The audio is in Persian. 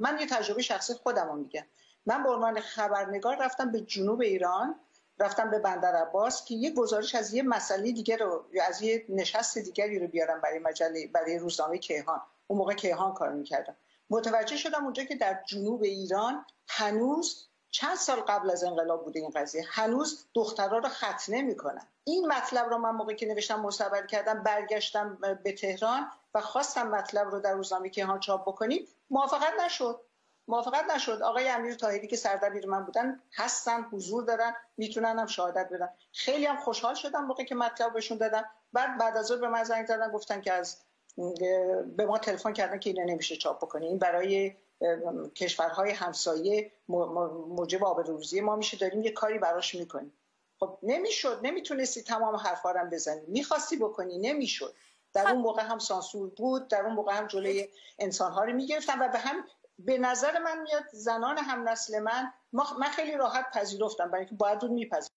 من یه تجربه شخصی خودم میگم. من به عنوان خبرنگار رفتم به جنوب ایران رفتم به بندر عباس که یه گزارش از یه مسئله دیگه رو از یه نشست دیگری رو بیارم برای مجله برای روزنامه کیهان. اون موقع کیهان کار می‌کردم. متوجه شدم اونجا که در جنوب ایران هنوز چند سال قبل از انقلاب بوده این قضیه هنوز دخترها رو ختنه می‌کنن این مطلب رو من موقعی که نوشتم مستبر کردم برگشتم به تهران و خواستم مطلب رو در روزنامه کیهان چاپ بکنیم. موافقت نشد. موافقت نشد. آقای امیر طاهری که سردبیر من بودن هستن حضور دارن می‌تونن هم شهادت بدن. خیلی هم خوشحال شدم موقعی که مطلب بهشون دادم. بعد بعد از به من زنگ زدن گفتن که از به ما تلفن کردن که اینو نمیشه چاپ بکنی این برای کشورهای همسایه موجب آبروریزی ما میشه. داریم یه کاری براش می‌کنیم. خب نمی‌شد. نمی‌تونستی تمام حرفا رو بزنی. می‌خواستی بکنی. نمی‌شد. در اون موقع هم سانسور بود. در اون موقع هم جلوی انسانها رو می‌گرفتن و به هم به نظر من میاد زنان هم نسل من من خیلی راحت پذیرفتم. برای اینکه باید اون میپذیر